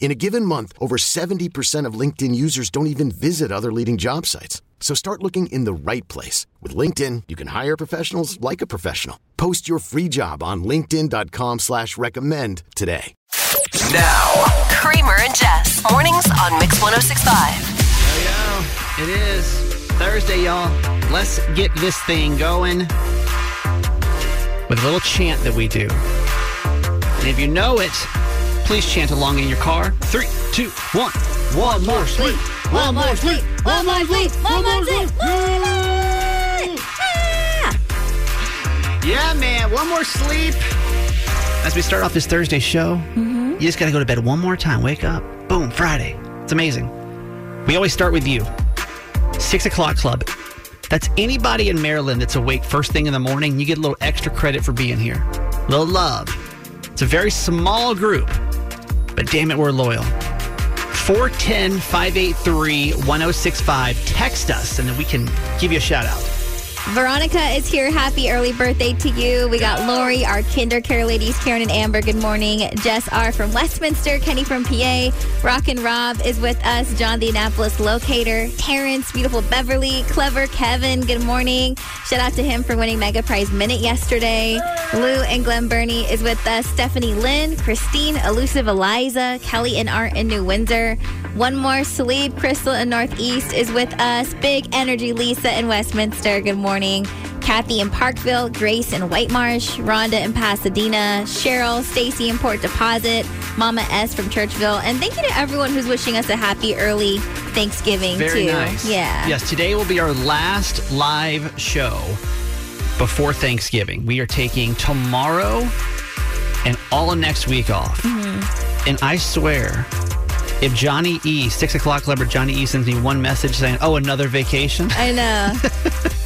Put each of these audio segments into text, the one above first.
In a given month, over 70% of LinkedIn users don't even visit other leading job sites. So start looking in the right place. With LinkedIn, you can hire professionals like a professional. Post your free job on linkedin.com slash recommend today. Now, Kramer and Jess. Mornings on Mix 1065. Yo, it is Thursday, y'all. Let's get this thing going with a little chant that we do. And if you know it, please chant along in your car. Three, two, one. One more sleep. One more sleep. One more sleep. One more sleep. Yeah, man. One more sleep. As we start off this Thursday show, mm-hmm. you just got to go to bed one more time. Wake up. Boom, Friday. It's amazing. We always start with you. Six o'clock club. That's anybody in Maryland that's awake first thing in the morning. You get a little extra credit for being here. little love. It's a very small group, but damn it, we're loyal. 410 583 1065. Text us and then we can give you a shout out. Veronica is here. Happy early birthday to you. We got Lori, our KinderCare ladies, Karen and Amber. Good morning. Jess R. from Westminster, Kenny from PA, Rock and Rob is with us, John the Annapolis locator, Terrence, beautiful Beverly, clever Kevin. Good morning. Shout out to him for winning Mega Prize Minute yesterday. Lou and Glen Burnie is with us, Stephanie Lynn, Christine, elusive Eliza, Kelly and Art in New Windsor. One more sleep, Crystal in Northeast is with us, Big Energy Lisa in Westminster. Good morning. Kathy in Parkville, Grace in White Marsh, Rhonda in Pasadena, Cheryl, Stacy in Port Deposit, Mama S from Churchville, and thank you to everyone who's wishing us a happy early Thanksgiving Very too. nice. Yeah. Yes, today will be our last live show before Thanksgiving. We are taking tomorrow and all of next week off. Mm-hmm. And I swear, if Johnny E, six o'clock or Johnny E sends me one message saying, oh, another vacation. I know.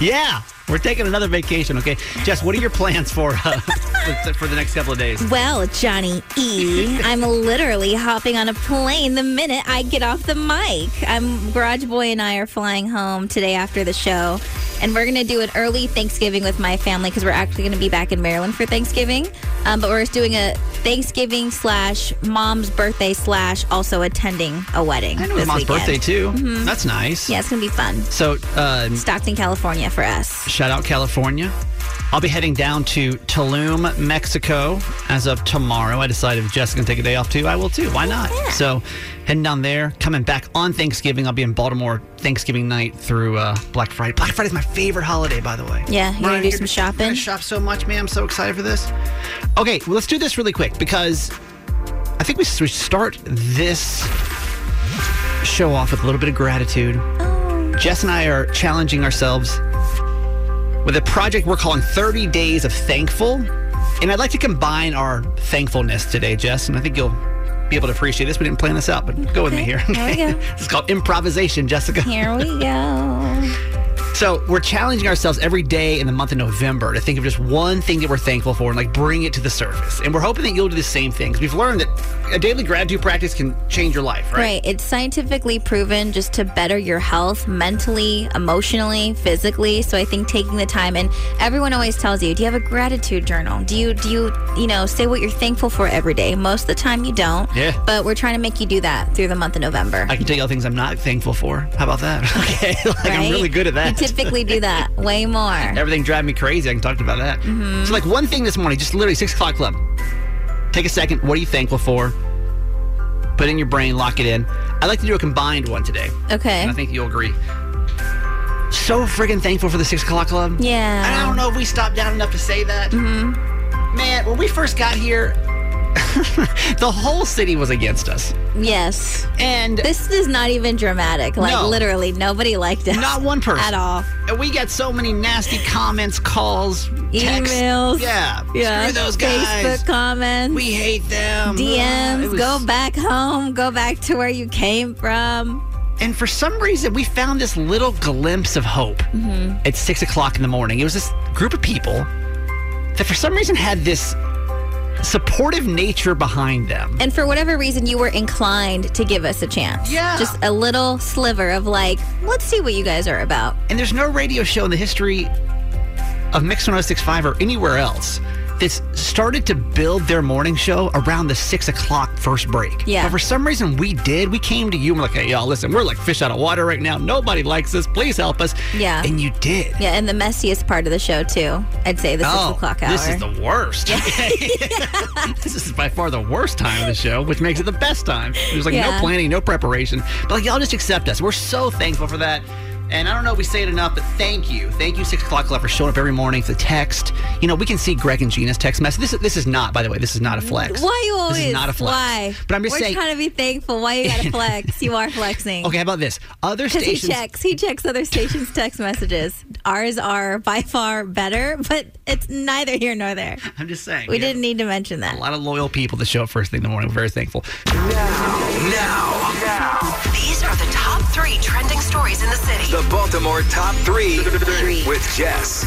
yeah, we're taking another vacation, okay? Jess, what are your plans for, uh, for, the next couple of days? Well, Johnny E, I'm literally hopping on a plane the minute I get off the mic. I'm Garage Boy and I are flying home today after the show, and we're gonna do an early Thanksgiving with my family because we're actually gonna be back in Maryland for Thanksgiving. Um, but we're doing a Thanksgiving slash mom's birthday slash also attending a wedding. I know mom's weekend. birthday, too. Mhm. That's nice. Yeah, it's gonna be fun. So, uh, Stockton, California for us. Shout out California. I'll be heading down to Tulum, Mexico as of tomorrow. I decided if Jessica can take a day off too, I will too. Why not? So heading down there, coming back on Thanksgiving. I'll be in Baltimore Thanksgiving night through uh, Black Friday. Black Friday is my favorite holiday, by the way. Yeah, you're gonna do some shopping. gonna shop so much, man. I'm so excited for this. Okay, well, let's do this really quick because I think we should start this show off with a little bit of gratitude. Jess and I are challenging ourselves with a project we're calling 30 Days of Thankful. And I'd like to combine our thankfulness today, Jess, and I think you'll be able to appreciate this. We didn't plan this out, but go with me here. Here we go. this is called improvisation, Jessica. Here we go. So we're challenging ourselves every day in the month of November to think of just one thing that we're thankful for and like bring it to the surface. And we're hoping that you'll do the same thing because we've learned that a daily gratitude practice can change your life, right? Right. It's scientifically proven just to better your health mentally, emotionally, physically. So I think taking the time and everyone always tells you, do you have a gratitude journal? Do you do you, you know, say what you're thankful for every day? Most of the time you don't. Yeah. But we're trying to make you do that through the month of November. I can tell you all things I'm not thankful for. How about that? Okay, like I'm really good at that. Typically do that way more. Everything drive me crazy. I can talk about that. Mm-hmm. So, like one thing this morning, just literally six o'clock club. Take a second. What are you thankful for? Put it in your brain, lock it in. I'd like to do a combined one today. Okay. And I think you'll agree. so friggin' thankful for the six o'clock club. Yeah. I don't know if we stopped down enough to say that. Mm-hmm. Man, when we first got here, the whole city was against us. Yes. And This is not even dramatic. Like No. literally, nobody liked us. not one person at all. And we got so many nasty comments, calls, texts. Emails. Yeah. Yeah. Screw those guys. Facebook comments. We hate them. DMs. It was- Go back home. Go back to where you came from. And for some reason, we found this little glimpse of hope Mm-hmm. at six o'clock in the morning. It was this group of people that for some reason had this supportive nature behind them. And for whatever reason, you were inclined to give us a chance. Yeah. Just a little sliver of like, let's see what you guys are about. And there's no radio show in the history of Mix 1065 or anywhere else that's started to build their morning show around the six o'clock first break. Yeah. But for some reason, we did. We came to you and we're like, hey, y'all, listen, we're like fish out of water right now. Nobody likes us. Please help us. Yeah. And you did. Yeah, and the messiest part of the show too. I'd say the six oh, o'clock hour. Oh, This is the worst. this is by far the worst time of the show, which makes it the best time. There's like Yeah. no planning, no preparation. But like y'all just accept us. We're so thankful for that. And I don't know if we say it enough, but thank you. Thank you, Six O'Clock Club, for showing up every morning for the text. You know, we can see Greg and Gina's text message. This is, this is not, by the way, this is not a flex. Why you always? This is not a flex. Why? But I'm just We're saying. trying to be thankful. Why you gotta flex? you are flexing. Okay, how about this? Other Because he checks. He checks other stations' text messages. Ours are by far better, but it's neither here nor there. I'm just saying. We didn't need to mention that. A lot of loyal people that show up first thing in the morning. We're very thankful. Now, now, now, these are the top three trending stories in the city. The Baltimore Top 3 Three. with Jess.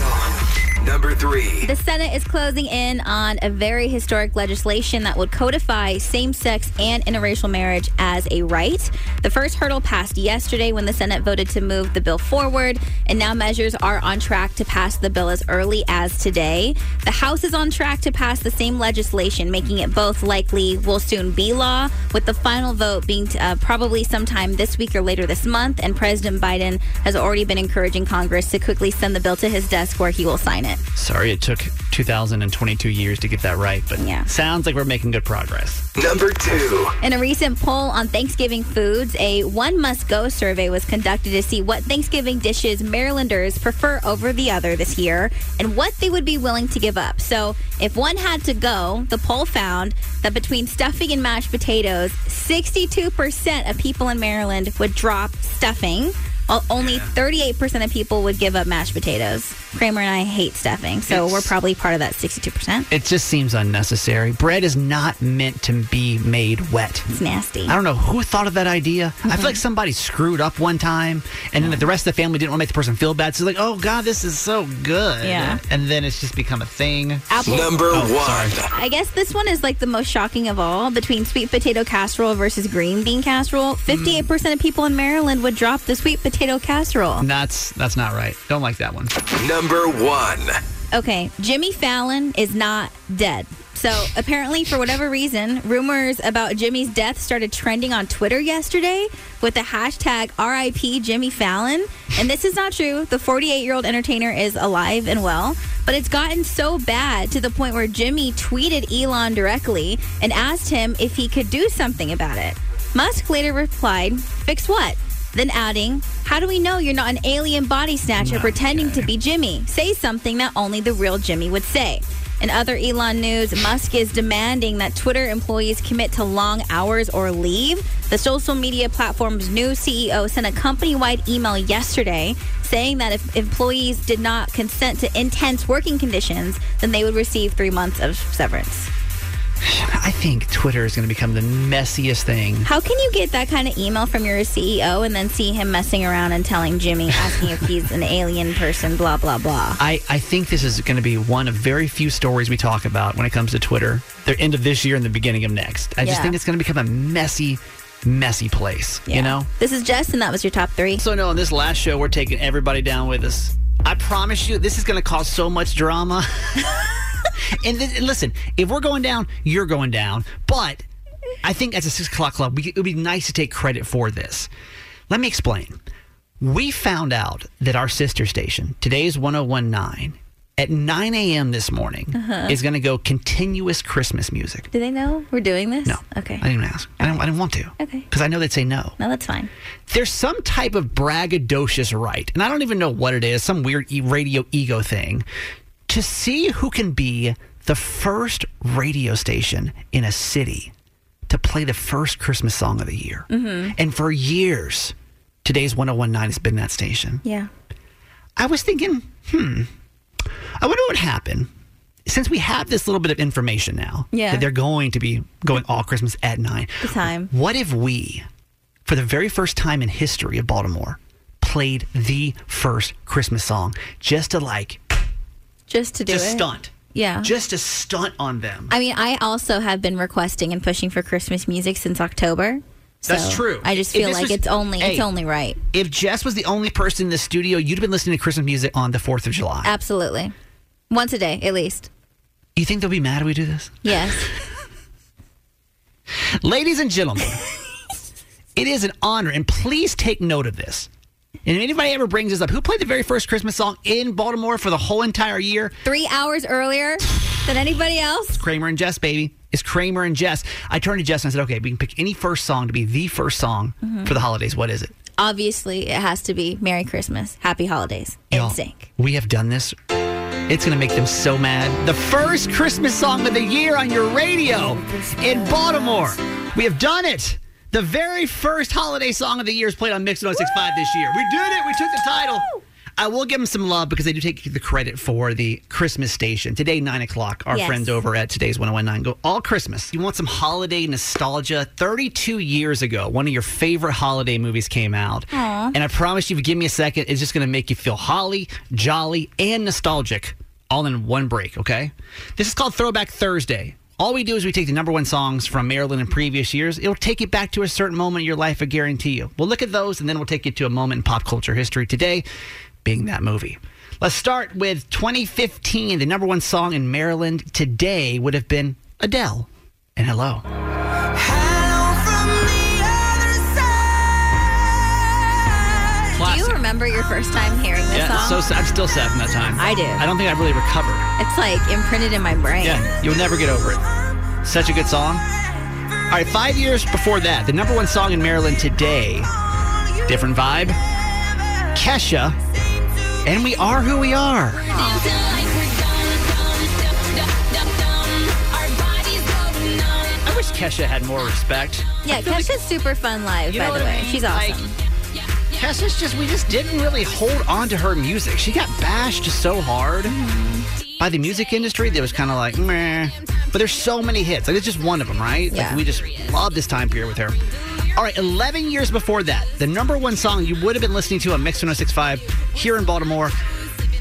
Number 3. The Senate is closing in on a very historic legislation that would codify same sex and interracial marriage as a right. The first hurdle passed yesterday when the Senate voted to move the bill forward, and now measures are on track to pass the bill as early as today. The House is on track to pass the same legislation, making it both likely will soon be law, with the final vote being uh, probably sometime this week or later this month. And President Biden has already been encouraging Congress to quickly send the bill to his desk where he will sign it. Sorry it took 2022 years to get that right, but Yeah. sounds like we're making good progress. Number 2. In a recent poll on Thanksgiving foods, a one must go survey was conducted to see what Thanksgiving dishes Marylanders prefer over the other this year and what they would be willing to give up. So, if one had to go, the poll found that between stuffing and mashed potatoes, 62% of people in Maryland would drop stuffing. While only 38% of people would give up mashed potatoes. Kramer and I hate stuffing, so It's- we're probably part of that 62%. It just seems unnecessary. Bread is not meant to be made wet. It's nasty. I don't know who thought of that idea. I feel mm-hmm. like somebody screwed up one time, and then the rest of the family didn't want to make the person feel bad. So it's like, oh God, this is so good. Yeah. And then it's just become a thing. Apple. Number Oh, 1. sorry. I guess this one is like the most shocking of all. Between sweet potato casserole versus green bean casserole, mm. 58% of people in Maryland would drop the sweet potato casserole. That's that's not right. Don't like that one. Number 1. Okay, Jimmy Fallon is not dead. So apparently, for whatever reason, rumors about Jimmy's death started trending on Twitter yesterday with the hashtag RIP Jimmy Fallon. And this is not true. The 48 year old entertainer is alive and well. But it's gotten so bad to the point where Jimmy tweeted Elon directly and asked him if he could do something about it. Musk later replied, Fix what? Then adding, How do we know you're not an alien body snatcher pretending to be Jimmy? Say something that only the real Jimmy would say. In other Elon news, Musk is demanding that Twitter employees commit to long hours or leave. The social media platform's new CEO sent a company wide email yesterday saying that if employees did not consent to intense working conditions, then they would receive three months of severance. I think Twitter is going to become the messiest thing. How can you get that kind of email from your CEO and then see him messing around and telling Jimmy, asking if he's an alien person, blah, blah, blah? I, I think this is going to be one of very few stories we talk about when it comes to Twitter. The end of this year and the beginning of next. I just think it's going to become a messy, messy place. You know? This is Jess, and that was your top three. So, no, in this last show, we're taking everybody down with us. I promise you, this is going to cause so much drama. and, th- listen, if we're going down, you're going down. But I think as a six o'clock club, we, it would be nice to take credit for this. Let me explain. We found out that our sister station, today's 1019, at 9 a.m. this morning Uh-huh. is going to go continuous Christmas music. Do they know we're doing this? No. Okay. I didn't even ask. I didn't, I didn't want to. Okay. Because I know they'd say no. No, that's fine. There's some type of braggadocious right, and I don't even know what it is, some weird e- radio ego thing, to see who can be the first radio station in a city to play the first Christmas song of the year. Mm-hmm. And for years, today's 1019 has been that station. Yeah. I was thinking, hmm, I wonder what would happen since we have this little bit of information now Yeah. that they're going to be going all Christmas at nine. The time. What if we, for the very first time in history of Baltimore, played the first Christmas song just to like Just to do just it. stunt, Yeah. just to stunt on them? I mean, I also have been requesting and pushing for Christmas music since October. So That's true. I just feel like was- it's only it's only right. if Jess was the only person in the studio, you'd have been listening to Christmas music on the Fourth of July. Absolutely. Once a day, at least. you think they'll be mad if we do this? Yes. Ladies and gentlemen, it is an honor, and please take note of this. And if anybody ever brings this up, who played the very first Christmas song in Baltimore for the whole entire year? Three hours earlier than anybody else. It's Kramer and Jess, baby. It's Kramer and Jess. I turned to Jess and I said, okay, we can pick any first song to be the first song Mm-hmm. for the holidays. What is it? Obviously, it has to be Merry Christmas, Happy Holidays, in sync. We have done this. It's going to make them so mad. The first Christmas song of the year on your radio in Baltimore. We have done it. The very first holiday song of the year is played on Mix 1065 this year. We did it. We took the title. I will give them some love because they do take the credit for the Christmas station. Today, 9 o'clock, our Yes. friends over at today's 1019 go all Christmas. You want some holiday nostalgia? 32 years ago, one of your favorite holiday movies came out. And I promise you, if you give me a second, it's just going to make you feel holly, jolly, and nostalgic all in one break, okay? This is called Throwback Thursday. All we do is we take the number one songs from Maryland in previous years. It'll take you back to a certain moment in your life, I guarantee you. We'll look at those and then we'll take you to a moment in pop culture history today, being that movie. Let's start with 2015. The number one song in Maryland today would have been Adele and Hello. Hello from the other side. Do you remember your first time hearing this Yeah, song? so I'm still sad from that time. I do. I don't think I've really recovered. It's like imprinted in my brain. Yeah, you'll never get over it. Such a good song. All right, five years before that, the number one song in Maryland today, different vibe. Kesha, and we are who we are. I wish Kesha had more respect. Yeah, Kesha's super fun live, You by know the what I way. mean? She's Like, awesome. Kesha's just, we just didn't really hold on to her music. She got bashed so hard mm-hmm. By the music industry that was kind of like, meh. But there's so many hits. Like, it's just one of them, right? Yeah. Like, we just love this time period with her. All right, 11 years before that, the number one song you would have been listening to on Mix 1065 here in Baltimore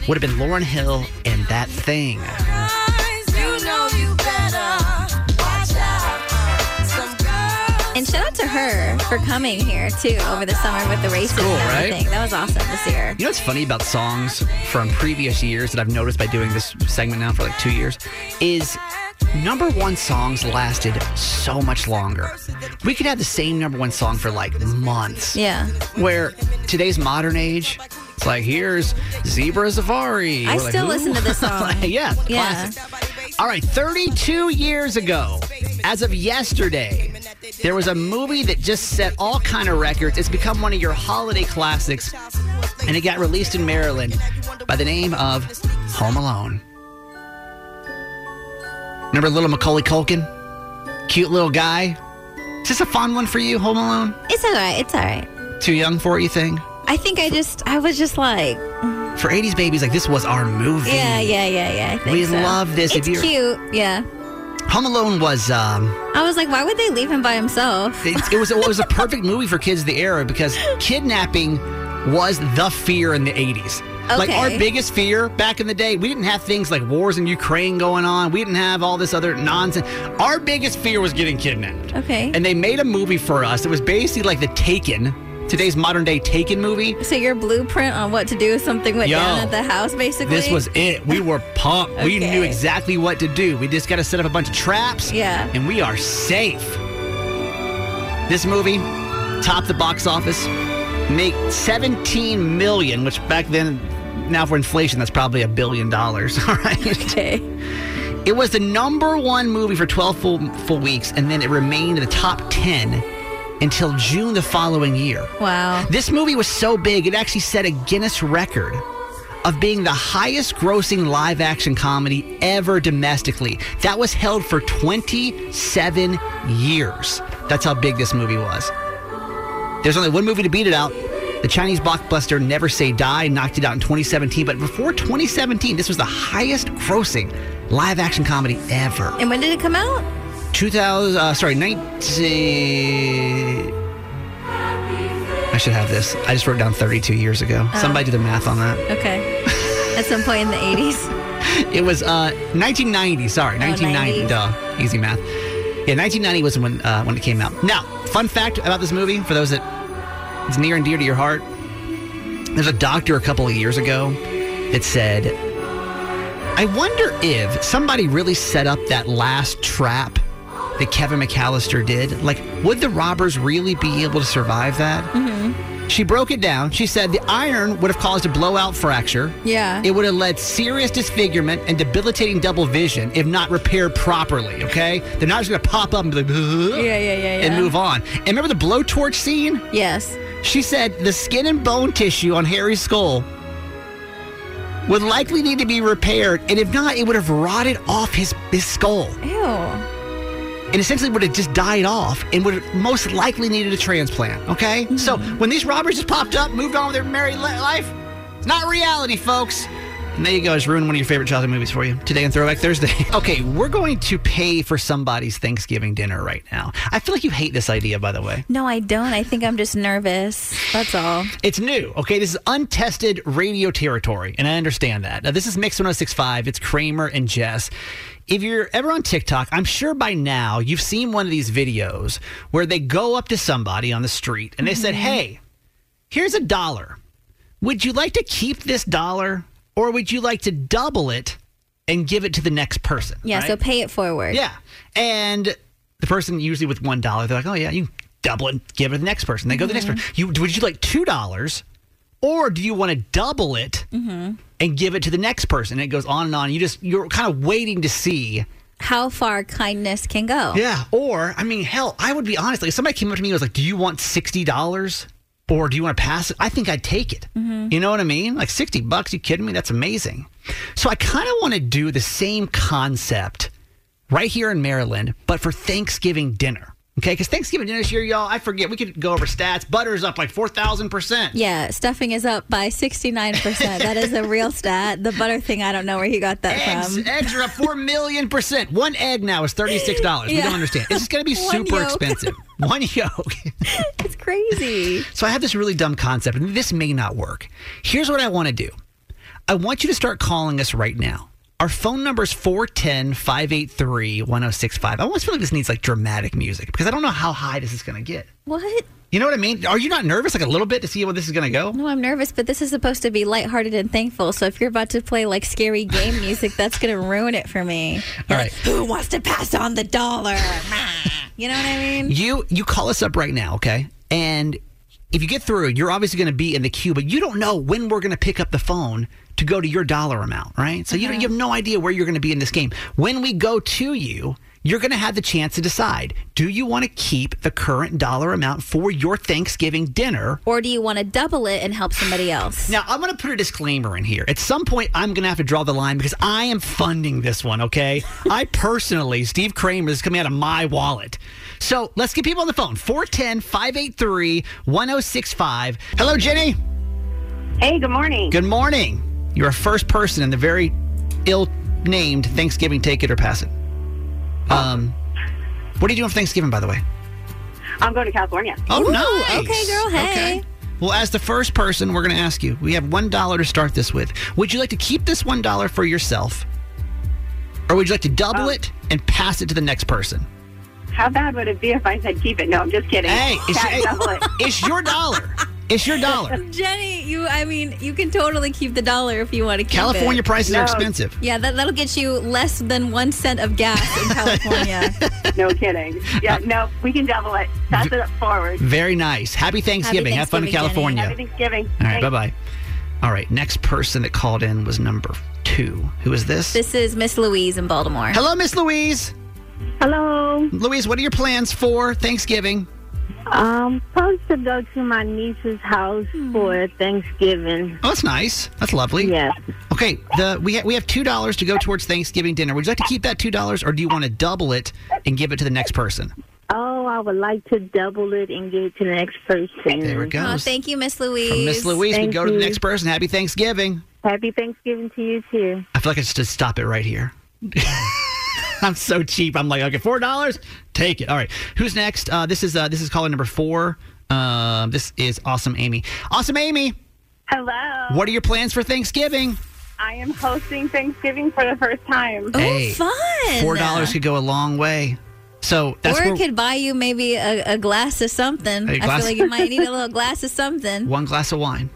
would have been Lauryn Hill and That Thing. And shout out to her for coming here too over the summer with the races cool, and right? That was awesome this year. You know what's funny about songs from previous years that I've noticed by doing this segment now for like two years is number one songs lasted so much longer. We could have the same number one song for like months. Yeah. Where today's modern age, it's like here's Zebra Safari. I We're still "Who?" listen to this song. Like, yeah, Yeah. classic. All right, 32 years ago, as of yesterday, there was a movie that just set all kind of records. It's become one of your holiday classics, and it got released in Maryland by the name of Home Alone. Remember little Macaulay Culkin? Cute little guy. Is this a fun one for you, Home Alone? It's all right. It's all right. Too young for it, you think? I think I just, I was just like, For 80s babies, like this was our movie. yeah, yeah, yeah, yeah. We so. love this. It's If you're- cute. Yeah. Home Alone was um, I was like, why would they leave him by himself? it, it was it was a perfect movie for kids of the era because kidnapping was the fear in the 80s. Like our biggest fear back in the day, we didn't have things like wars in Ukraine going on. We didn't have all this other nonsense. Our biggest fear was getting kidnapped. Okay. And they made a movie for us. It was basically like the Taken, today's modern day Taken movie. So your blueprint on what to do if something went Yo, down at the house, basically. This was it. We were pumped. We knew exactly what to do. We just got to set up a bunch of traps. Yeah. And we are safe. This movie topped the box office, make 17 million, which back then now for inflation, that's probably a billion dollars. All right. Okay. It was the number one movie for 12 full, full weeks, and then it remained in the top 10 until June the following year. Wow. This movie was so big, it actually set a Guinness record of being the highest grossing live action comedy ever domestically. That was held for 27 years. That's how big this movie was. There's only one movie to beat it out. The Chinese blockbuster Never Say Die knocked it out in 2017, but before 2017, this was the highest grossing live action comedy ever. And when did it come out? 2000, uh, sorry, 19. I should have this. I just wrote down 32 years ago. Somebody do the math on that. Okay. At some point in the 80s. It was uh, 1990. Sorry, 1990. 90. Duh, easy math. Yeah, 1990 was when uh, when it came out. Now, fun fact about this movie for those that it's near and dear to your heart. There's a doctor a couple of years ago that said, "I wonder if somebody really set up that last trap that Kevin McAllister did. Like, would the robbers really be able to survive that?" Mm-hmm. She broke it down. She said the iron would have caused a blowout fracture. Yeah. It would have led serious disfigurement and debilitating double vision if not repaired properly. Okay, they're not just gonna pop up and be like, Yeah, yeah, yeah, yeah. and move on. And remember the blowtorch scene? Yes. She said the skin and bone tissue on Harry's skull would likely need to be repaired, and if not, it would have rotted off his his skull, Ew. And essentially would have just died off, and would have most likely needed a transplant. Okay, mm-hmm. so when these robbers just popped up, moved on with their merry li- life, it's not reality, folks. And there you go. Just ruined one of your favorite childhood movies for you today on Throwback Thursday. okay, we're going to pay for somebody's Thanksgiving dinner right now. I feel like you hate this idea, by the way. No, I don't. I think I'm just nervous. That's all. It's new, okay? This is untested radio territory, and I understand that. Now, this is Mix 1065. It's Kramer and Jess. If you're ever on TikTok, I'm sure by now you've seen one of these videos where they go up to somebody on the street and they said, mm-hmm. Hey, here's a dollar. Would you like to keep this dollar or would you like to double it and give it to the next person? Yeah, right? so pay it forward. Yeah. And the person usually with one dollar, they're like, oh yeah, you double it, and give it to the next person. They go to the next mm-hmm. person. You would you like two dollars, or do you want to double it mm-hmm. And give it to the next person? And it goes on and on. You just you're kind of waiting to see. How far kindness can go. Yeah. Or I mean, hell, I would be honest. Like if somebody came up to me and was like, "Do you want sixty dollars?" Or do you want to pass it? I think I'd take it. Mm-hmm. You know what I mean? Like 60 bucks, you kidding me? That's amazing. So I kind of want to do the same concept right here in Maryland, but for Thanksgiving dinner. Okay, because Thanksgiving dinner this year, y'all, I forget, we could go over stats. Butter is up like 4,000%. Yeah, stuffing is up by 69%. that is a real stat. The butter thing, I don't know where he got that Eggs, from. eggs are up 4 million percent. One egg now is $36. We don't understand. It's going to be super yolk. expensive. One yolk. It's crazy. So I have this really dumb concept, and this may not work. Here's what I want to do I want you to start calling us right now. Our phone number is 410 583 1065. I almost feel like this needs like dramatic music because I don't know how high this is going to get. What? You know what I mean? Are you not nervous like a little bit to see where this is going to go? No, I'm nervous, but this is supposed to be lighthearted and thankful. So if you're about to play like scary game music, that's going to ruin it for me. All right. Who wants to pass on the dollar? you know what I mean? You you call us up right now, okay? And if you get through, you're obviously going to be in the queue, but you don't know when we're going to pick up the phone to go to your dollar amount, right? So you, don't, you have no idea where you're going to be in this game. When we go to you, you're going to have the chance to decide do you want to keep the current dollar amount for your Thanksgiving dinner? Or do you want to double it and help somebody else? Now, I'm going to put a disclaimer in here. At some point, I'm going to have to draw the line because I am funding this one, okay? I personally, Steve Kramer, is coming out of my wallet. So let's get people on the phone 410 583 1065. Hello, Jenny. Hey, good morning. Good morning. You're a first person in the very ill named Thanksgiving Take It or Pass It. Um, what are you doing for Thanksgiving, by the way? I'm going to California. Oh, no. nice. okay, girl, hey. Well, as the first person, we're going to ask you. We have one dollar to start this with. Would you like to keep this one dollar for yourself, or would you like to double Oh. it and pass it to the next person? How bad would it be if I said keep it? No, I'm just kidding. Hey, it's, hey, double it. it's your dollar. It's your dollar. Jenny, you, I mean, you can totally keep the dollar if you want to keep California it. prices are expensive. Yeah, that, that'll get you less than one cent of gas in California. No kidding. Yeah, uh, no, we can double it. Pass it up forward. Very nice. Happy Thanksgiving. Have fun in Thanksgiving, Jenny. California. Happy Thanksgiving. All right, Thanks. bye bye. All right, next person that called in was number two. Who is this? This is Miss Louise in Baltimore. Hello, Miss Louise. Hello. Louise, what are your plans for Thanksgiving? Um, supposed to go to my niece's house for Thanksgiving. Oh, that's nice. That's lovely. Yes. Okay, the we ha- we have two dollars to go towards Thanksgiving dinner. Would you like to keep that two dollars, or do you want to double it and give it to the next person? Oh, I would like to double it and give it to the next person. There it goes. Oh, thank you, Miss Louise. Miss Louise, we Thank go to the you. next person. Happy Thanksgiving. Happy Thanksgiving to you too. I feel like I should just stop it right here. I'm so cheap. I'm like, okay, four dollars, take it. All right, who's next? Uh, this is uh, this is caller number four. Um, this is awesome, Amy. Awesome, Amy. Hello. What are your plans for Thanksgiving? I am hosting Thanksgiving for the first time. Oh, Hey, fun. Four dollars could go a long way. So that's or where it could buy you maybe a, a glass of something. A I glass- feel like you might need a little glass of something. one glass of wine.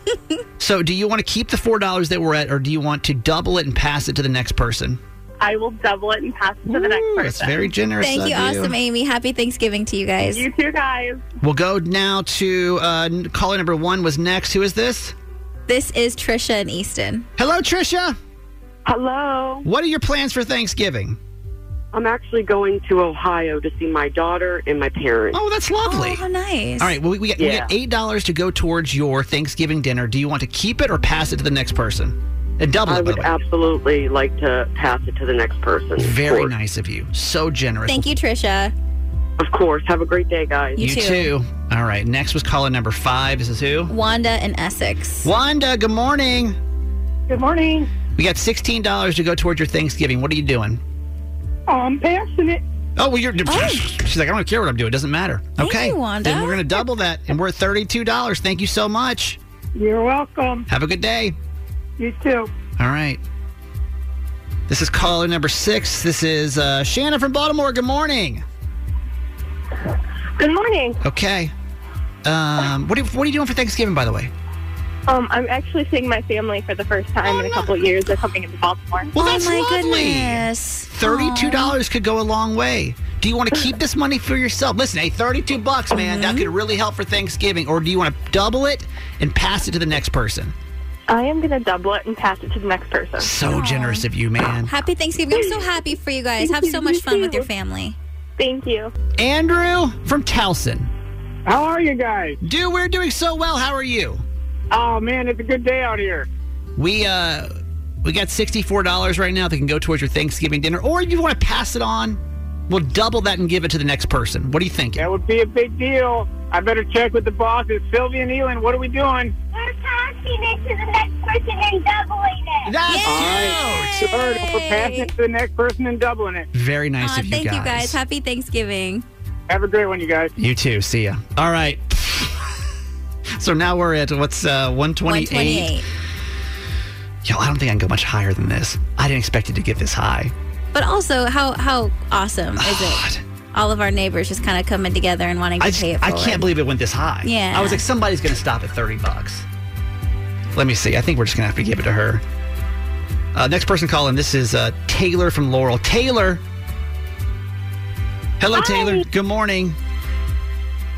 so, do you want to keep the four dollars that we're at, or do you want to double it and pass it to the next person? I will double it and pass it to the next Ooh, person. That's very generous. Thank of you, awesome Amy. Happy Thanksgiving to you guys. You too, guys. We'll go now to uh, caller number one. Was next. Who is this? This is Trisha in Easton. Hello, Trisha. Hello. What are your plans for Thanksgiving? I'm actually going to Ohio to see my daughter and my parents. Oh, that's lovely. Oh, how nice. All right. Well, we, we, get, we get eight dollars to go towards your Thanksgiving dinner. Do you want to keep it or pass it to the next person? And double I it, by would way. absolutely like to pass it to the next person. Very course. nice of you. So generous. Thank you, Trisha. Of course. Have a great day, guys. You You too. too. All right. Next was caller number five. This is who? Wanda in Essex. Wanda. Good morning. Good morning. We got sixteen dollars to go towards your Thanksgiving. What are you doing? I'm passing it. Oh, well, you're. Oh. She's like, I don't care what I'm doing. It doesn't matter. Thank okay, you, Wanda. then we're gonna double that, and we're at thirty-two dollars. Thank you so much. You're welcome. Have a good day. You too. All right. This is caller number six. This is uh, Shannon from Baltimore. Good morning. Good morning. Okay. Um, what are, what are you doing for Thanksgiving, by the way? Um, I'm actually seeing my family for the first time Oh, in a no. couple of years. They're coming into Baltimore. Well, oh that's my lovely. goodness. Thirty-two dollars could go a long way. Do you want to keep this money for yourself? Listen, hey, thirty-two bucks, man, that could really help for Thanksgiving. Or do you want to double it and pass it to the next person? I am going to double it and pass it to the next person. So generous of you, man. Happy Thanksgiving. I'm so happy for you guys. Have so much fun with your family. Thank you. Andrew from Towson. How are you guys? Dude, we're doing so well. How are you? Oh man, it's a good day out here. We uh we got sixty-four dollars right now that can go towards your Thanksgiving dinner. Or if you want to pass it on, we'll double that and give it to the next person. What are you thinking? That would be a big deal. I better check with the bosses. Sylvia and Elin, what are we doing? We're passing it to the next person and doubling it. That's All right, cute. sure. We're passing it to the next person and doubling it. Very nice Aw, of you thank guys. you guys. Happy Thanksgiving. Have a great one, you guys. You too. See ya. All right. so now we're at what's uh 128. 128. Yo, I don't think I can go much higher than this. I didn't expect it to get this high. But also, how how awesome is it? All of our neighbors just kind of coming together and wanting to I, pay just, it I forward. can't believe it went this high. Yeah. I was like, somebody's going to stop at 30 bucks. Let me see. I think we're just going to have to give it to her. Uh, next person calling. This is uh, Taylor from Laurel. Taylor. Hello, Taylor. Good morning.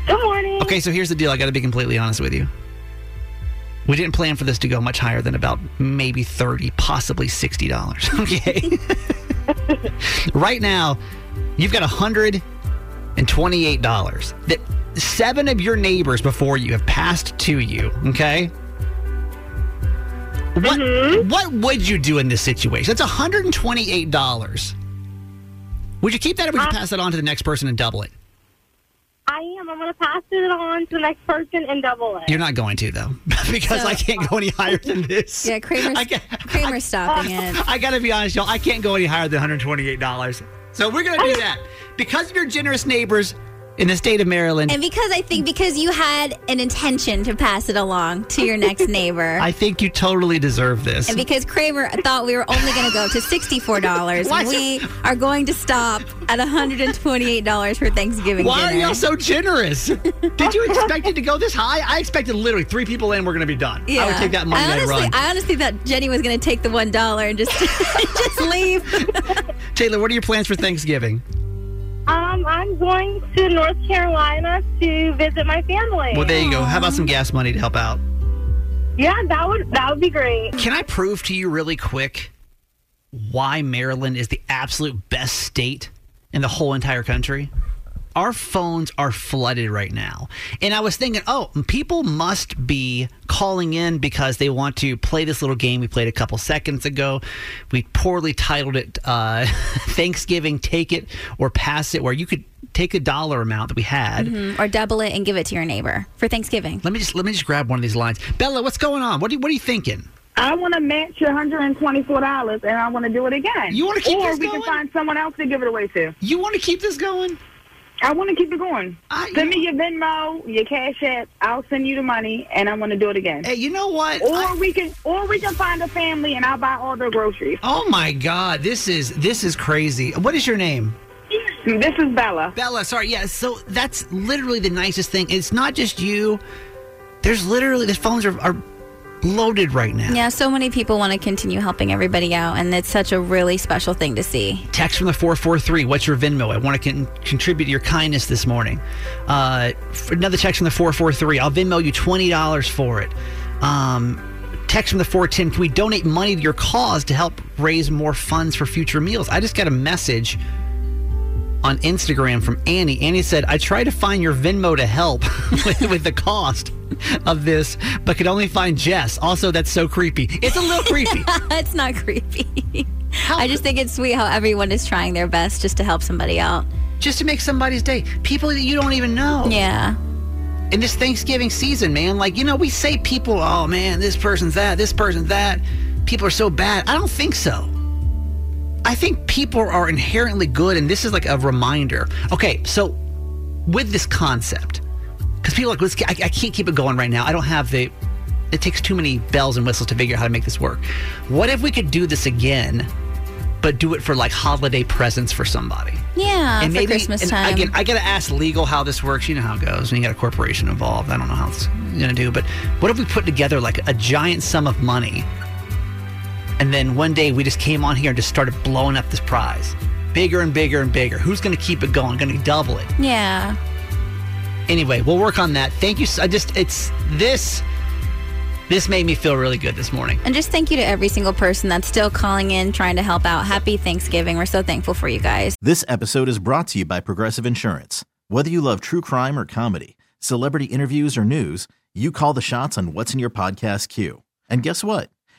Good morning. Okay, so here's the deal. I got to be completely honest with you. We didn't plan for this to go much higher than about maybe 30, possibly $60. Okay. right now, you've got $128 that seven of your neighbors before you have passed to you. Okay. What, mm-hmm. what would you do in this situation? That's $128. Would you keep that or would you uh, pass it on to the next person and double it? I am. I'm going to pass it on to the next person and double it. You're not going to though, because So- I can't go any higher than this. Yeah, Kramer's, I can't- Kramer's stopping it. I gotta be honest, y'all. I can't go any higher than 128 dollars. So we're gonna do that because of your generous neighbors in the state of Maryland. And because I think because you had an intention to pass it along to your next neighbor. I think you totally deserve this. and because Kramer thought we were only going to go to $64, we are going to stop at $128 for Thanksgiving Why are y'all so generous? Did you expect it to go this high? I expected literally three people in. We're gonna be done. Yeah. I would take that money I honestly, run. I honestly thought Jenny was going to take the one dollar and just just leave. Taylor, what are your plans for Thanksgiving? Um, I'm going to North Carolina to visit my family. Well, there you go. How about some gas money to help out? Yeah, that would that would be great. Can I prove to you really quick why Maryland is the absolute best state in the whole entire country? Our phones are flooded right now. And I was thinking, oh, people must be calling in because they want to play this little game we played a couple seconds ago. We poorly titled it uh, Thanksgiving Take It or Pass It, where you could take a dollar amount that we had. Mhm. Or double it and give it to your neighbor for Thanksgiving. Let me just let me just grab one of these lines. Bella, what's going on? What are you, what are you thinking? I want to match your hundred and twenty-four dollars, and I want to do it again. You wanna keep or this we can find someone else to give it away to. You want to keep this going? I want to keep it going. send me your Venmo, your Cash App. I'll send you the money, and I want to do it again. Hey, you know what? Or we can, or we can find a family, and I'll buy all their groceries. Oh my God, this is this is crazy. What is your name? This is Bella. Bella, sorry. Yeah, so that's literally the nicest thing. It's not just you. There's literally the phones are, are loaded right now. Yeah, so many people want to continue helping everybody out, and it's such a really special thing to see. Text from the 443. What's your Venmo? I want to con- contribute to your kindness this morning. Uh, another text from the 443. I'll Venmo you $20 for it. Um, text from the 410. Can we donate money to your cause to help raise more funds for future meals? I just got a message on Instagram from Annie. Annie said, I tried to find your Venmo to help with, with the cost of this, but could only find Jess. Also, that's so creepy. It's a little creepy. it's not creepy. I just think it's sweet how everyone is trying their best just to help somebody out. Just to make somebody's day. People that you don't even know. Yeah. in this Thanksgiving season, man. Like, you know, we say people, oh man, this person's that, this person's that. People are so bad. I don't think so. I think people are inherently good, and this is like a reminder. Okay, so with this concept, because people are like, I, I can't keep it going right now. I don't have the, it takes too many bells and whistles to figure out how to make this work. What if we could do this again, but do it for like holiday presents for somebody? Yeah, and maybe Christmas time. Again, I got to ask legal how this works. You know how it goes when you got a corporation involved. I don't know how it's going to do, but what if we put together like a giant sum of money, and then one day we just came on here and just started blowing up this prize, bigger and bigger and bigger. Who's going to keep it going? Going to double it? yeah. Anyway, we'll work on that. Thank you. I just it's this. This made me feel really good this morning. And just thank you to every single person that's still calling in, trying to help out. Happy Thanksgiving. We're so thankful for you guys. This episode is brought to you by Progressive Insurance. Whether you love true crime or comedy, celebrity interviews or news, you call the shots on what's in your podcast queue. And guess what?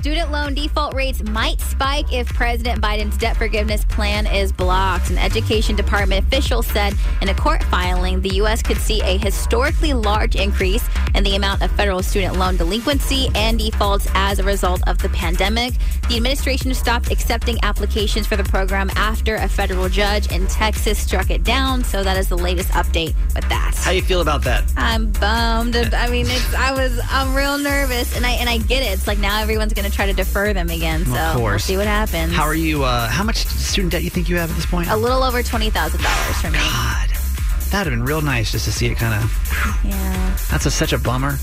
Student loan default rates might spike if President Biden's debt forgiveness plan is blocked. An education department official said in a court filing, the U.S. could see a historically large increase in the amount of federal student loan delinquency and defaults as a result of the pandemic. The administration stopped accepting applications for the program after a federal judge in Texas struck it down. So that is the latest update with that. How do you feel about that? I'm bummed. I mean, it's I was I'm real nervous, and I and I get it. It's like now everyone's going to try to defer them again. So of we'll see what happens. How are you? Uh, how much student debt you think you have at this point? A little over twenty thousand dollars for me. God. That'd have been real nice just to see it kind of. Yeah. That's a, such a bummer.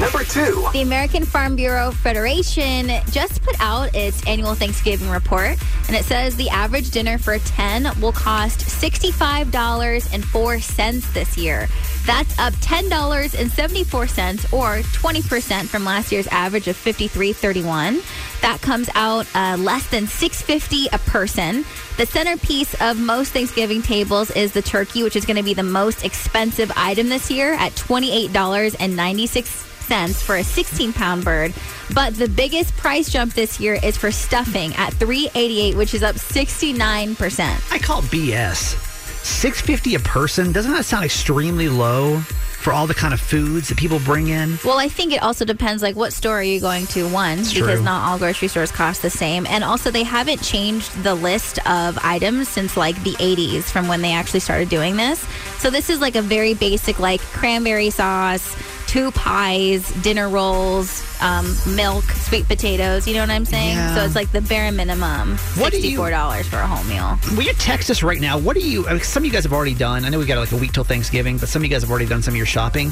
Number two. The American Farm Bureau Federation just put out its annual Thanksgiving report, and it says the average dinner for 10 will cost $65.04 this year. That's up $10.74 or 20% from last year's average of $53.31. That comes out uh, less than $6.50 a person. The centerpiece of most Thanksgiving tables is the turkey, which is going to be the most expensive item this year at $28.96 for a 16 pound bird. But the biggest price jump this year is for stuffing at 388, which is up 69%. I call BS. 650 a person doesn't that sound extremely low for all the kind of foods that people bring in Well, I think it also depends like what store are you going to one It's because true. not all grocery stores cost the same and also they haven't changed the list of items since like the 80s from when they actually started doing this. So this is like a very basic like cranberry sauce, two pies, dinner rolls, um, milk, sweet potatoes, you know what I'm saying? Yeah. So it's like the bare minimum What do you- $64 for a whole meal. Will you text us right now? What do you? I mean, some of you guys have already done. I know we got like a week till Thanksgiving, but some of you guys have already done some of your shopping.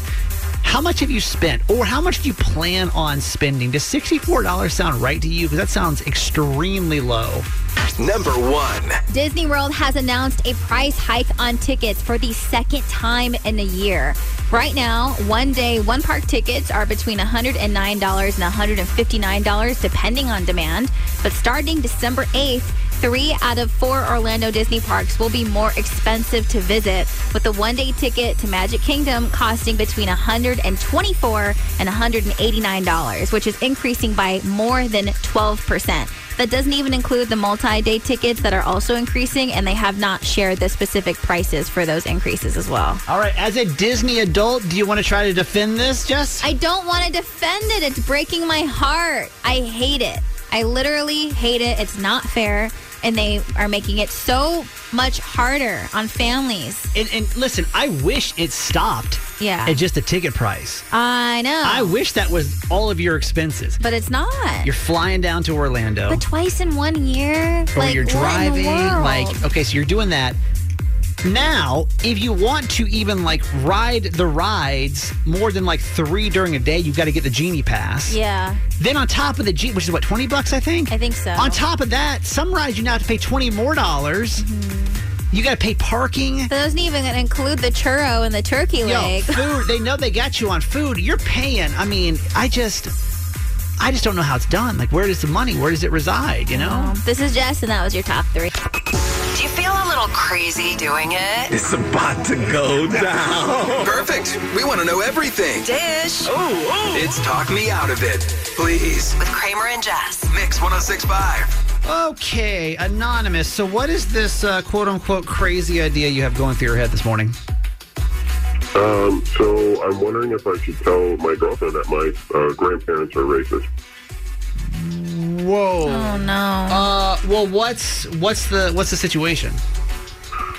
How much have you spent, or how much do you plan on spending? Does sixty-four dollars sound right to you? Because that sounds extremely low. Number one. Disney World has announced a price hike on tickets for the second time in a year. Right now, one day, one park tickets are between $109 and $159, depending on demand. But starting December 8th, three out of four Orlando Disney parks will be more expensive to visit, with the one day ticket to Magic Kingdom costing between $124 and $189, which is increasing by more than 12%. That doesn't even include the multi day tickets that are also increasing, and they have not shared the specific prices for those increases as well. All right, as a Disney adult, do you want to try to defend this, Jess? I don't want to defend it. It's breaking my heart. I hate it. I literally hate it. It's not fair. And they are making it so much harder on families. And, and listen, I wish it stopped Yeah. at just the ticket price. I know. I wish that was all of your expenses. but it's not. You're flying down to Orlando. but twice in one year? or like, you're what in the driving like okay so you're doing that now if you want to even like ride the rides more than like three during a day you've got to get the genie pass Yeah, then on top of the genie which is what 20 bucks i think I think so. on top of that some rides you now have to pay 20 more dollars Mm-hmm. you got to pay parking That doesn't even include the churro and the turkey Yo, leg. food they know they got you on food you're paying i mean i just i just don't know how it's done like where does the money where does it reside you know this is Jess, and that was your top three. Do you feel a little crazy doing it? It's about to go down. Perfect. We want to know everything. Dish Oh, It's Talk Me Out of It. Please. with Kramer and Jess. Mix 1065. Okay, anonymous. So, what is this uh, quote unquote crazy idea you have going through your head this morning? Um, so I'm wondering if I should tell my girlfriend that my uh, grandparents are racist. Whoa. Oh no. Uh, well, what's what's the what's the situation?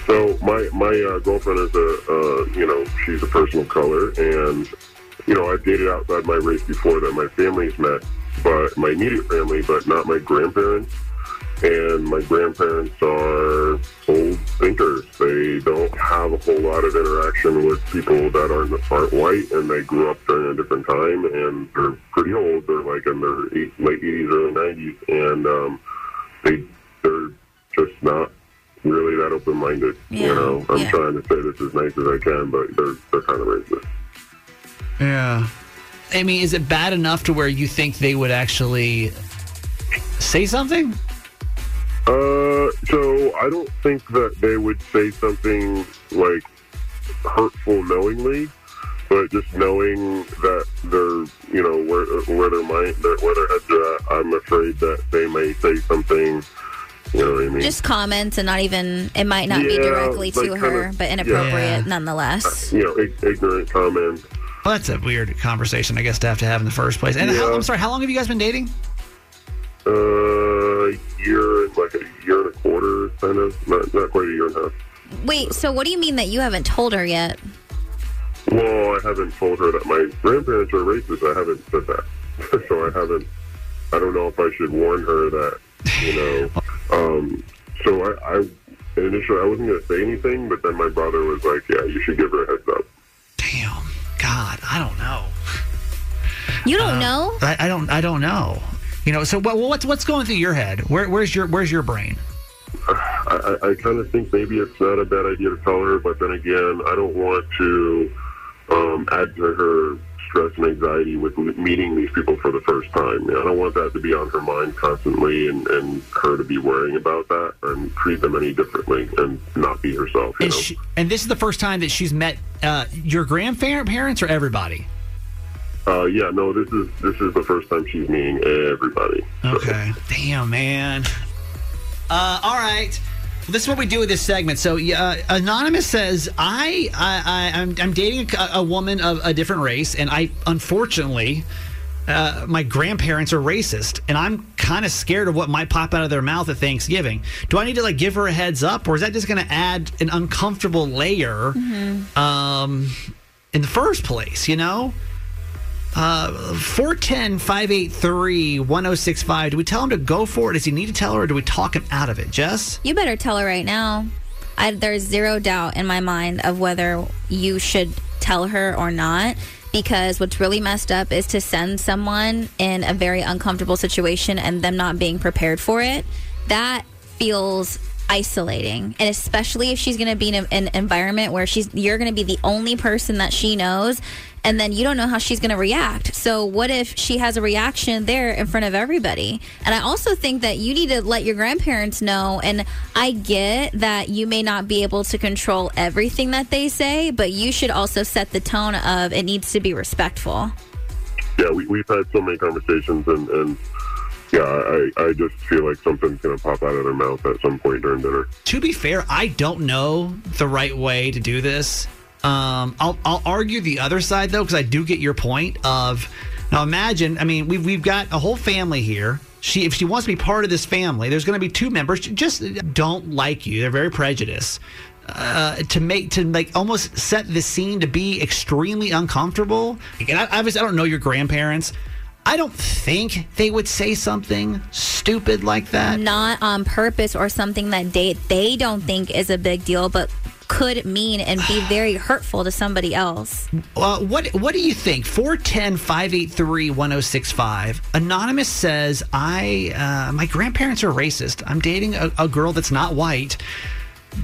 So my my uh, girlfriend is a uh, you know she's a person of color, and you know I've dated outside my race before that my family's met, but my immediate family, but not my grandparents. And my grandparents are old thinkers. They don't have a whole lot of interaction with people that aren't, aren't white, and they grew up during a different time, and they're pretty old. They're like in their eight, late 80s, early 90s, and um, they they're just not really that open minded. Yeah, You know, I'm yeah. trying to say this as nice as I can, but they're they're kind of racist. Yeah. I mean, is it bad enough to where you think they would actually say something? Uh, so I don't think that they would say something like hurtful knowingly, but just knowing that they're, you know, where where their mind, their, where their heads are at, I'm afraid that they may say something. You know what I mean? Just comments and not even, it might not be directly to like her, kinda- but inappropriate Yeah. nonetheless. you know, ignorant comments. Well, that's a weird conversation, I guess, to have to have in the first place. And how, I'm sorry, how long have you guys been dating? Uh, year, and like a year and a quarter, kind of. Not, not quite a year and a half. Wait, so what do you mean that you haven't told her yet? Well, I haven't told her that my grandparents are racist. I haven't said that. so I haven't, I don't know if I should warn her that, you know. um, so I, I, initially I wasn't going to say anything, but then my brother was like, "Yeah, you should give her a heads up." Damn, God, I don't know. You don't Uh, know? I, I don't. I don't know. You know. So what, what's what's going through your head? Where, where's your Where's your brain? I, I, I kind of think maybe it's not a bad idea to tell her, but then again, I don't want to um, add to her stress and anxiety with meeting these people for the first time. I don't want that to be on her mind constantly and, and her to be worrying about that and treat them any differently and not be herself. You And, know? she, and this is the first time that she's met uh, your grandparents or everybody. Uh, yeah, no, this is this is the first time she's meeting everybody. Okay. Damn, man. Uh, all right. Well, this is what we do with this segment. So, uh, anonymous says, "I, I, I I'm, I'm dating a, a woman of a different race, and I unfortunately." Uh, my grandparents are racist, and I'm kind of scared of what might pop out of their mouth at Thanksgiving. Do I need to like give her a heads up, or is that just going to add an uncomfortable layer um, in the first place? You know, Uh, 410 583 1065. Do we tell him to go for it? Does he need to tell her, or do we talk him out of it? Jess? You better tell her right now. I, there's zero doubt in my mind of whether you should tell her or not. Because what's really messed up is to send someone in a very uncomfortable situation and them not being prepared for it. That feels isolating, and especially if she's going to be in an environment where she's you're going to be the only person that she knows, and then you don't know how she's going to react. So what if she has a reaction there in front of everybody? And I also think that you need to let your grandparents know. And I get that you may not be able to control everything that they say, but you should also set the tone of it needs to be respectful. yeah, we, we've had so many conversations, and, and yeah, I, I just feel like something's going to pop out of their mouth at some point during dinner. To be fair, I don't know the right way to do this. Um, I'll, I'll argue the other side, though, because I do get your point of now imagine, I mean, we've, we've got a whole family here. She, if she wants to be part of this family, there's going to be two members just don't like you. They're very prejudiced. Uh, to make to like almost set the scene to be extremely uncomfortable. And I, obviously, I don't know your grandparents. I don't think they would say something stupid like that. Not on purpose or something that they they don't think is a big deal, but could mean and be very hurtful to somebody else. Uh, what what do you think? 410-583-1065. Anonymous says, I uh, my grandparents are racist. I'm dating a, a girl that's not white.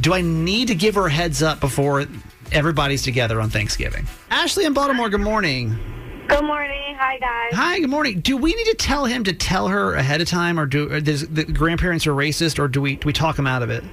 Do I need to give her a heads up before everybody's together on Thanksgiving? Ashley in Baltimore, good morning. Good morning. Hi, guys. Hi, good morning. Do we need to tell him to tell her ahead of time, or do or does the grandparents are racist, or do we do we talk him out of it?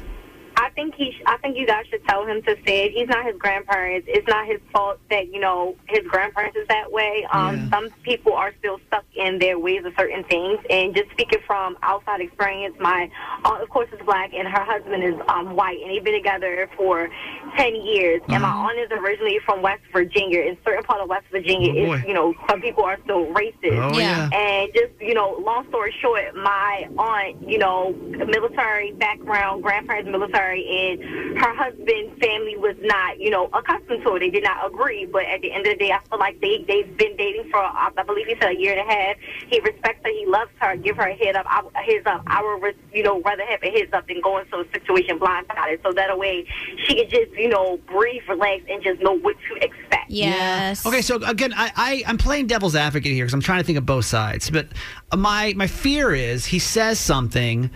I think he. Sh- I think you guys should tell him to say it. He's not his grandparents. It's not his fault that you know his grandparents is that way. Um, Some people are still stuck in their ways of certain things. And just speaking from outside experience, my aunt, of course, is black, and her husband is um, white, and they've been together for ten years. And my aunt is originally from West Virginia. In certain part of West Virginia, Oh, is you know some people are still racist. Oh, yeah. And just you know, long story short, my aunt, you know, military background, grandparents military, and her husband's family was not, you know, accustomed to it. They did not agree. But at the end of the day, I feel like they they've been dating for, I I believe he said a year and a half. He respects her. He loves her. Give her a head up. I, a heads up. I would, you know, rather have a heads up than go into a situation blindsided. So that way she could just, you know, breathe, relax, and just know what to expect. Yes. Okay, so again, I, I I'm playing devil's advocate here because I'm trying to think of both sides. But my my fear is he says something,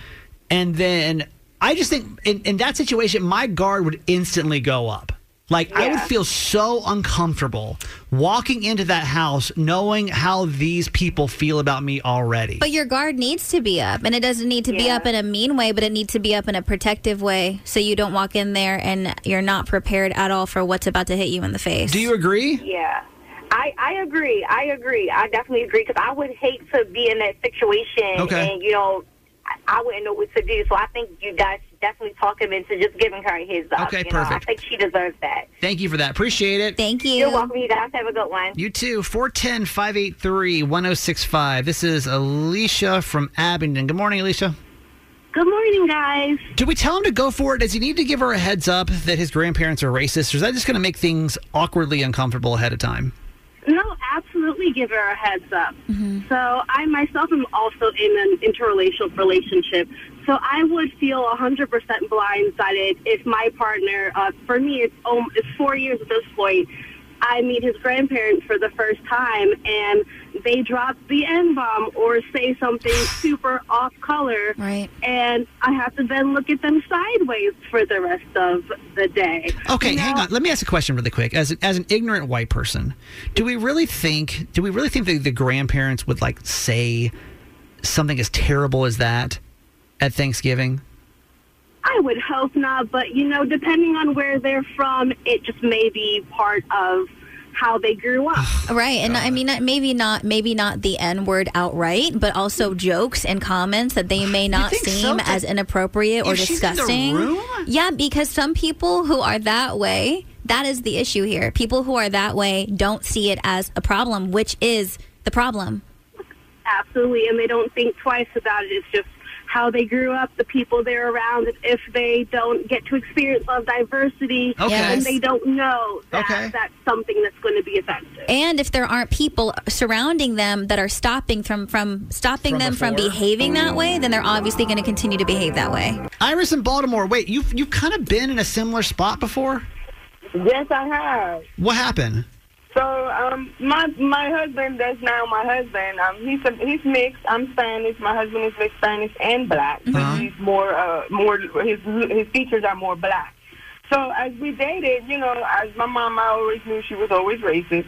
and then I just think in, in that situation, my guard would instantly go up. Like I would feel so uncomfortable walking into that house knowing how these people feel about me already. But your guard needs to be up, and it doesn't need to be up in a mean way, but it needs to be up in a protective way, so you don't walk in there and you're not prepared at all for what's about to hit you in the face. Do you agree? Yeah. I, I agree. I agree. I definitely agree because I would hate to be in that situation Okay. and, you know, I, I wouldn't know what to do. So I think you guys should definitely talk him into just giving her a heads up. Okay, you know? I perfect. think she deserves that. Thank you for that. Appreciate it. Thank you. You're welcome. You guys have a good one. You too. 410 583 1065. This is Alicia from Abingdon. Good morning, Alicia. Good morning, guys. Do we tell him to go for it? Does he need to give her a heads up that his grandparents are racist, or is that just going to make things awkwardly uncomfortable ahead of time? No, absolutely give her a heads up. So I myself am also in an interracial relationship. So I would feel 100% blindsided if my partner, uh, for me, it's, um, it's four years at this point, I meet his grandparents for the first time and they drop the N bomb or say something super off color. Right. And I have to then look at them sideways for the rest of the day. Okay, You know? hang on. Let me ask a question really quick. As as an ignorant white person, do we really think do we really think that the grandparents would like say something as terrible as that at Thanksgiving? I would hope not, but you know, depending on where they're from, it just may be part of how they grew up. Right, and I mean, maybe not, maybe not the N word outright, but also jokes and comments that they may not think so? seem as inappropriate or If she's in the disgusting. Yeah, because some people who are that way, that is the issue here. People who are that way don't see it as a problem, which is the problem. Absolutely, and they don't think twice about it. It's just how they grew up, the people they're around. If they don't get to experience love diversity, Okay. then they don't know that Okay. that's something that's going to be offensive. And if there aren't people surrounding them that are stopping from from stopping From them from behaving that way, then they're obviously going to continue to behave that way. Iris in Baltimore. Wait, you've you've kind of been in a similar spot before. Yes, I have. What happened? So, um, my my husband that's now my husband. Um, he's a, he's mixed. I'm Spanish. My husband is mixed Spanish and black. But Uh-huh. he's more uh more his his features are more black. So as we dated, you know, as my mom, I always knew she was always racist.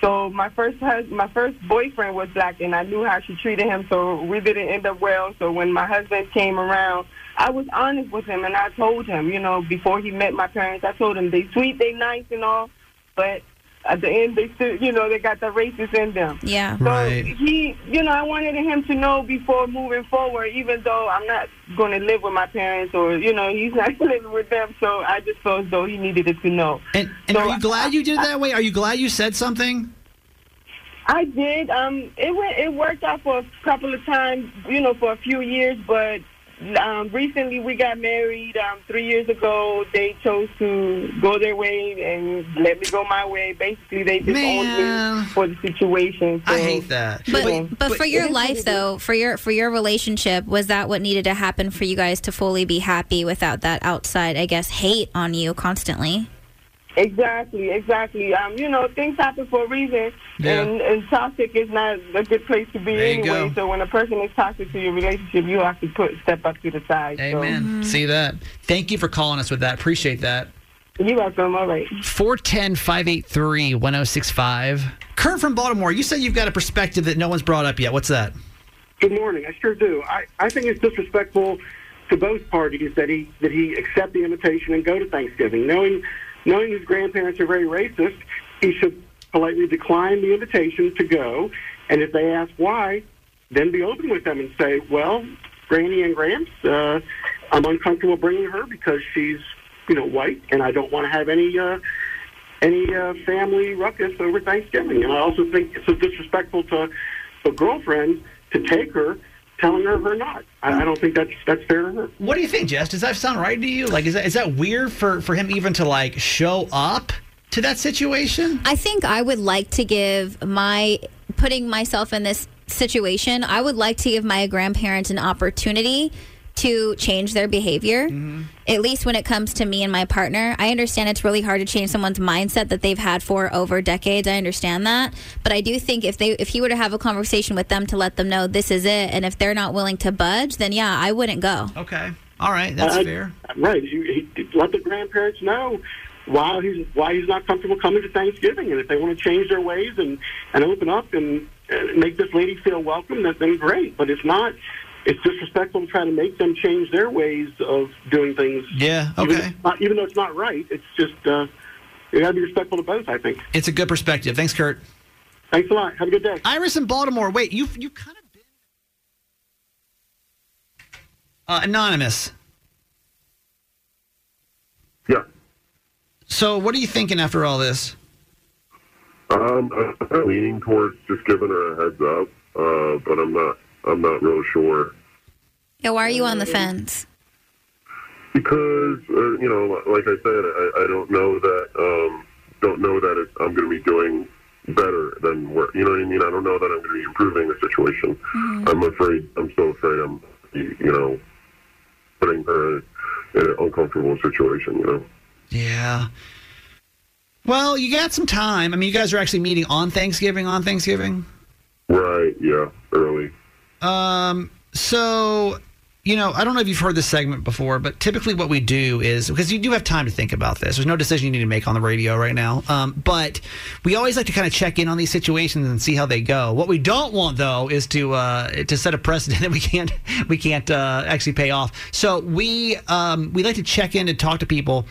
So my first hus- my first boyfriend was black, and I knew how she treated him. So we didn't end up well. So when my husband came around, I was honest with him, and I told him, you know, before he met my parents, I told him they sweet, they nice, and all, but at the end, they still, you know, they got the racist in them. Yeah. So Right. he, you know, I wanted him to know before moving forward, even though I'm not going to live with my parents or, you know, he's not living with them. So I just felt as though he needed it to know. And and are you glad you did it that way? Are you glad you said something? I did. Um, it went. It worked out for a couple of times, you know, for a few years. But um, recently, we got married. Um, three years ago, they chose to go their way and let me go my way. Basically, they just Man. me for the situation. So, I hate that. But but for your it is what life though, for your for your relationship, was that what needed to happen for you guys to fully be happy without that outside, I guess, hate on you constantly? Exactly, exactly. Um, you know, things happen for a reason, Yeah. and, and toxic is not a good place to be There you anyway. go. So when a person is toxic to your relationship, you have to put step up to the side. so- Amen. See that? Thank you for calling us with that. Appreciate that. You're welcome. All right. 410 583 1065. Kurt from Baltimore, you said you've got a perspective that no one's brought up yet. What's that? Good morning. I sure do. I, I think it's disrespectful to both parties that he that he accept the invitation and go to Thanksgiving, knowing knowing his grandparents are very racist. He should politely decline the invitation to go, and if they ask why, then be open with them and say, "Well, Granny and Gramps, uh, I'm uncomfortable bringing her because she's you know white, and I don't want to have any." Uh, any uh, family ruckus over Thanksgiving, and I also think it's disrespectful to a girlfriend to take her, telling her or not. I, I don't think that's that's fair to her. What do you think, Jess? Does that sound right to you? Like, is that is that weird for for him even to like show up to that situation? I think I would like to give my putting myself in this situation. I would like to give my grandparents an opportunity to change their behavior. Mm-hmm. At least when it comes to me and my partner. I understand it's really hard to change someone's mindset that they've had for over decades. I understand that. But I do think if they if he were to have a conversation with them to let them know this is it and if they're not willing to budge, then yeah, I wouldn't go. Okay. All right, that's I- fair. Right. You, he, let the grandparents know why he's why he's not comfortable coming to Thanksgiving, and if they want to change their ways and and open up and, and make this lady feel welcome, then, then great. But if not. It's disrespectful to try to make them change their ways of doing things. Yeah, Even, okay. not, even though it's not right, it's just uh, you got to be respectful to both. I think. It's a good perspective. Thanks, Kurt. Thanks a lot. Have a good day. Iris in Baltimore. Wait, you you kind of been uh, anonymous. Yeah. So, what are you thinking after all this? Um, I'm leaning towards just giving her a heads up, uh, but I'm not. I'm not real sure Yeah, why are you on the fence? because uh, you know, like I said, I, I don't know that. Um, don't know that it, I'm going to be doing better than where you know what I mean. I don't know that I'm going to be improving the situation. Mm-hmm. I'm afraid. I'm so afraid. I'm you know putting her in an uncomfortable situation. You know. Yeah. Well, you got some time. I mean, you guys are actually meeting on Thanksgiving. On Thanksgiving. Right. Yeah. Early. Um. So, you know, I don't know if you've heard this segment before, but typically what we do is because you do have time to think about this. There's no decision you need to make on the radio right now. Um, but we always like to kind of check in on these situations and see how they go. What we don't want though is to uh, to set a precedent that we can't we can't uh, actually pay off. So we um, we like to check in and talk to people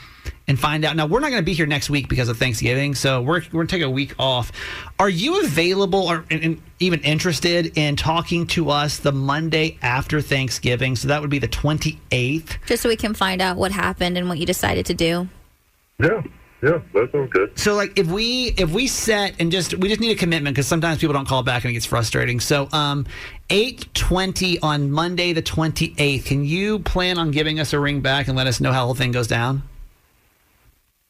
and find out. Now we're not going to be here next week because of Thanksgiving, so we're we're going to take a week off. Are you available or and, and even interested in talking to us the Monday after Thanksgiving? So that would be the twenty eighth. Just so we can find out what happened and what you decided to do. Yeah. Yeah. That sounds good. So like if we if we set and just we just need a commitment because sometimes people don't call back and it gets frustrating. So um, eight twenty on Monday the twenty eighth. Can you plan on giving us a ring back and let us know how the whole thing goes down?